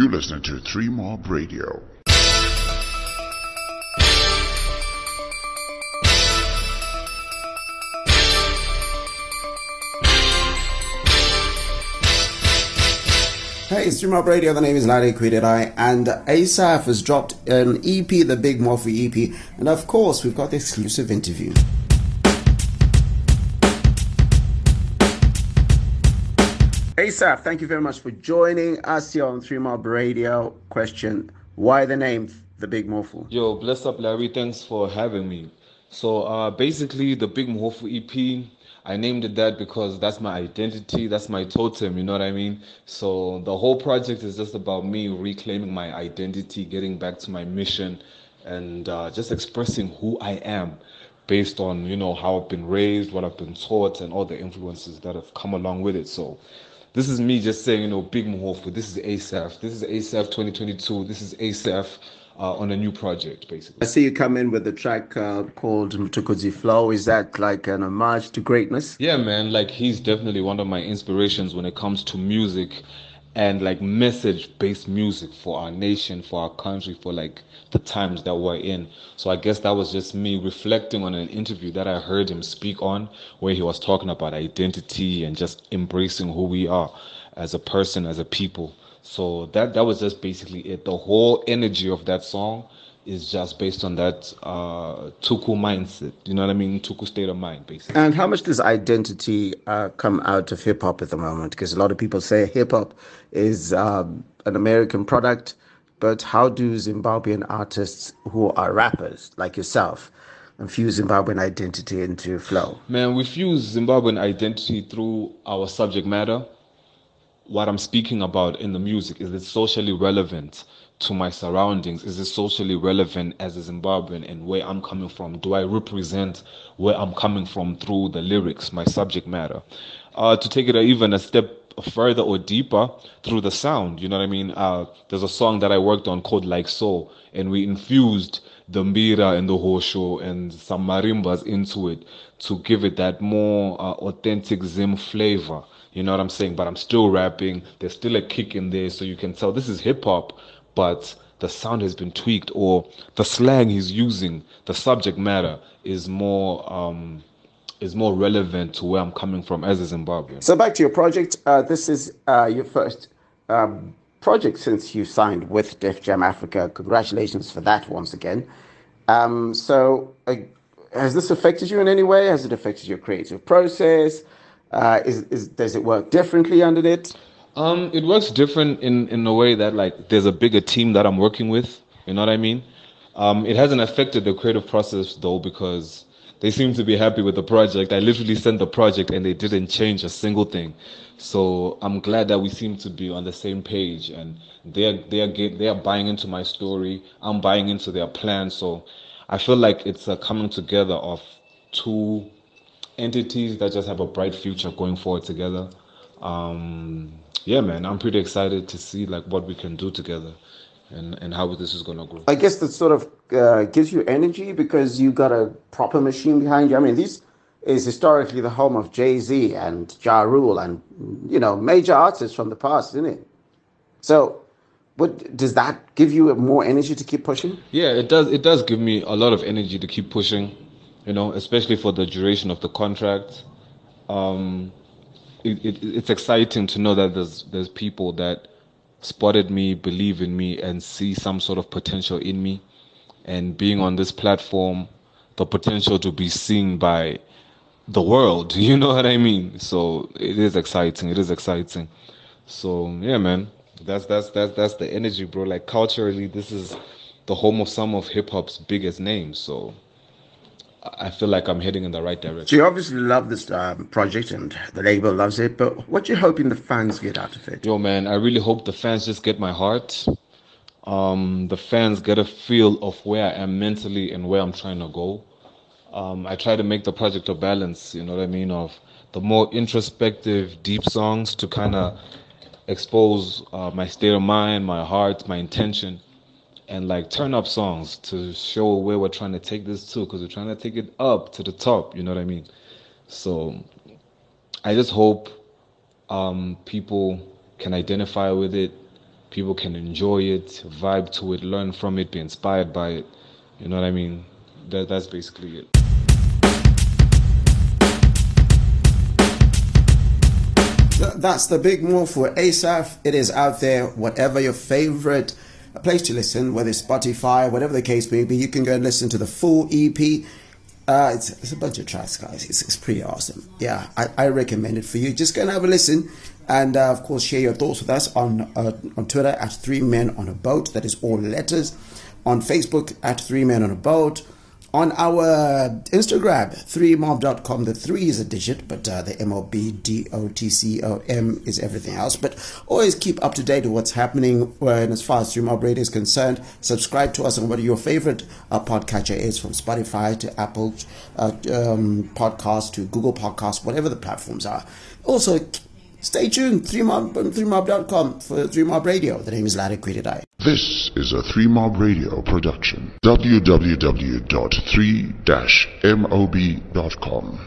You listen to Three Mob Radio. Hey, it's Stream Up Radio. The name is Larry Eye, and Asaph has dropped an EP, the Big Mahofo EP, and of course, we've got the exclusive interview. Asaph, thank you very much for joining us here on Three Mob Radio. Question Why the name The Big Mahofo? Yo, bless up, Larry. Thanks for having me. So, uh, basically, the Big Mahofo EP I named it that because that's my identity, that's my totem, you know what I mean? So the whole project is just about me reclaiming my identity, getting back to my mission, and uh, just expressing who I am based on, you know, how I've been raised, what I've been taught, and all the influences that have come along with it. So this is me just saying, you know, Big Mahofo, this is Asaph, this is Asaph 2022, this is Asaph uh, on a new project, basically. I see you come in with a track uh, called Mtukudzi Flow. Is that like an homage to greatness? Yeah, man. Like he's definitely one of my inspirations when it comes to music and like message based music for our nation, for our country, for like the times that we're in. So I guess that was just me reflecting on an interview that I heard him speak on where he was talking about identity and just embracing who we are as a person, as a people. So that that was just basically it. The whole energy of that song is just based on that uh, Tuku mindset. You know what I mean? Tuku state of mind, basically. And how much does identity uh, come out of hip hop at the moment? Because a lot of people say hip hop is um, an American product, but how do Zimbabwean artists who are rappers like yourself? infuse Zimbabwean identity into your flow? Man, we fuse Zimbabwean identity through our subject matter what I'm speaking about in the music? Is it socially relevant to my surroundings? Is it socially relevant as a Zimbabwean and where I'm coming from? Do I represent where I'm coming from through the lyrics, my subject matter? Uh, to take it even a step further or deeper through the sound, you know what I mean? Uh, there's a song that I worked on called Like So, and we infused the mbira and the hosho and some marimbas into it to give it that more uh, authentic Zim flavor. You know what I'm saying? But I'm still rapping. There's still a kick in there, so you can tell this is hip hop, but the sound has been tweaked, or the slang he's using, the subject matter is more um, is more relevant to where I'm coming from as a Zimbabwean. So back to your project. Uh, this is uh, your first um, project since you signed with Def Jam Africa. Congratulations for that once again. Um, so uh, has this affected you in any way? Has it affected your creative process? Uh, is, is does it work differently under it? Um, it works different in in a way that like there's a bigger team that I'm working with. You know what I mean? Um, it hasn't affected the creative process though because they seem to be happy with the project. I literally sent the project and they didn't change a single thing. So I'm glad that we seem to be on the same page and they're they're they're buying into my story. I'm buying into their plan. So I feel like it's a coming together of two entities that just have a bright future going forward together. Um, yeah, man, I'm pretty excited to see like what we can do together and, and how this is going to grow. I guess that sort of uh, gives you energy because you got a proper machine behind you. I mean, this is historically the home of Jay Z and Ja Rule and you know major artists from the past, isn't it? So, what does that give you more energy to keep pushing? Yeah, it does. It does give me a lot of energy to keep pushing you know, especially for the duration of the contract. Um, it, it, it's exciting to know that there's there's people that spotted me, believe in me, and see some sort of potential in me. And being on this platform, the potential to be seen by the world. You know what I mean? So it is exciting. It is exciting. So yeah, man, that's that's that's that's the energy, bro. Like culturally, this is the home of some of hip hop's biggest names. So I feel like I'm heading in the right direction. So you obviously love this um, project and the label loves it, but what you hoping the fans get out of it? Yo, man, I really hope the fans just get my heart. Um, the fans get a feel of where I am mentally and where I'm trying to go. Um, I try to make the project a balance, you know what I mean, of the more introspective, deep songs to kind of expose uh, my state of mind, my heart, my intention and like turn up songs to show where we're trying to take this to because we're trying to take it up to the top you know what i mean so i just hope um, people can identify with it people can enjoy it, vibe to it, learn from it, be inspired by it. You know what I mean? That, that's basically it. That's the big move for Asaph. It is out there. Whatever your favorite place to listen, whether it's Spotify, whatever the case may be, you can go and listen to the full EP. Uh, it's, it's, a bunch of tracks, guys. It's, it's pretty awesome. Yeah, I, I, recommend it for you. Just go and have a listen. And uh, of course, share your thoughts with us on, uh, on Twitter at Three Men on a Boat. That is all letters. On Facebook at Three Men on a Boat on our Instagram, 3mob.com. The 3 is a digit, but uh, the M-O-B-D-O-T-C-O-M is everything else. But always keep up to date with what's happening when, as far as 3mob Radio is concerned. Subscribe to us on what your favorite uh, podcatcher is, from Spotify to Apple uh, um, Podcast to Google Podcast, whatever the platforms are. Also, stay tuned, 3mob, 3mob.com for 3mob Radio. The name is Larry Quididai. This is a 3Mob Radio production. www.3-mob.com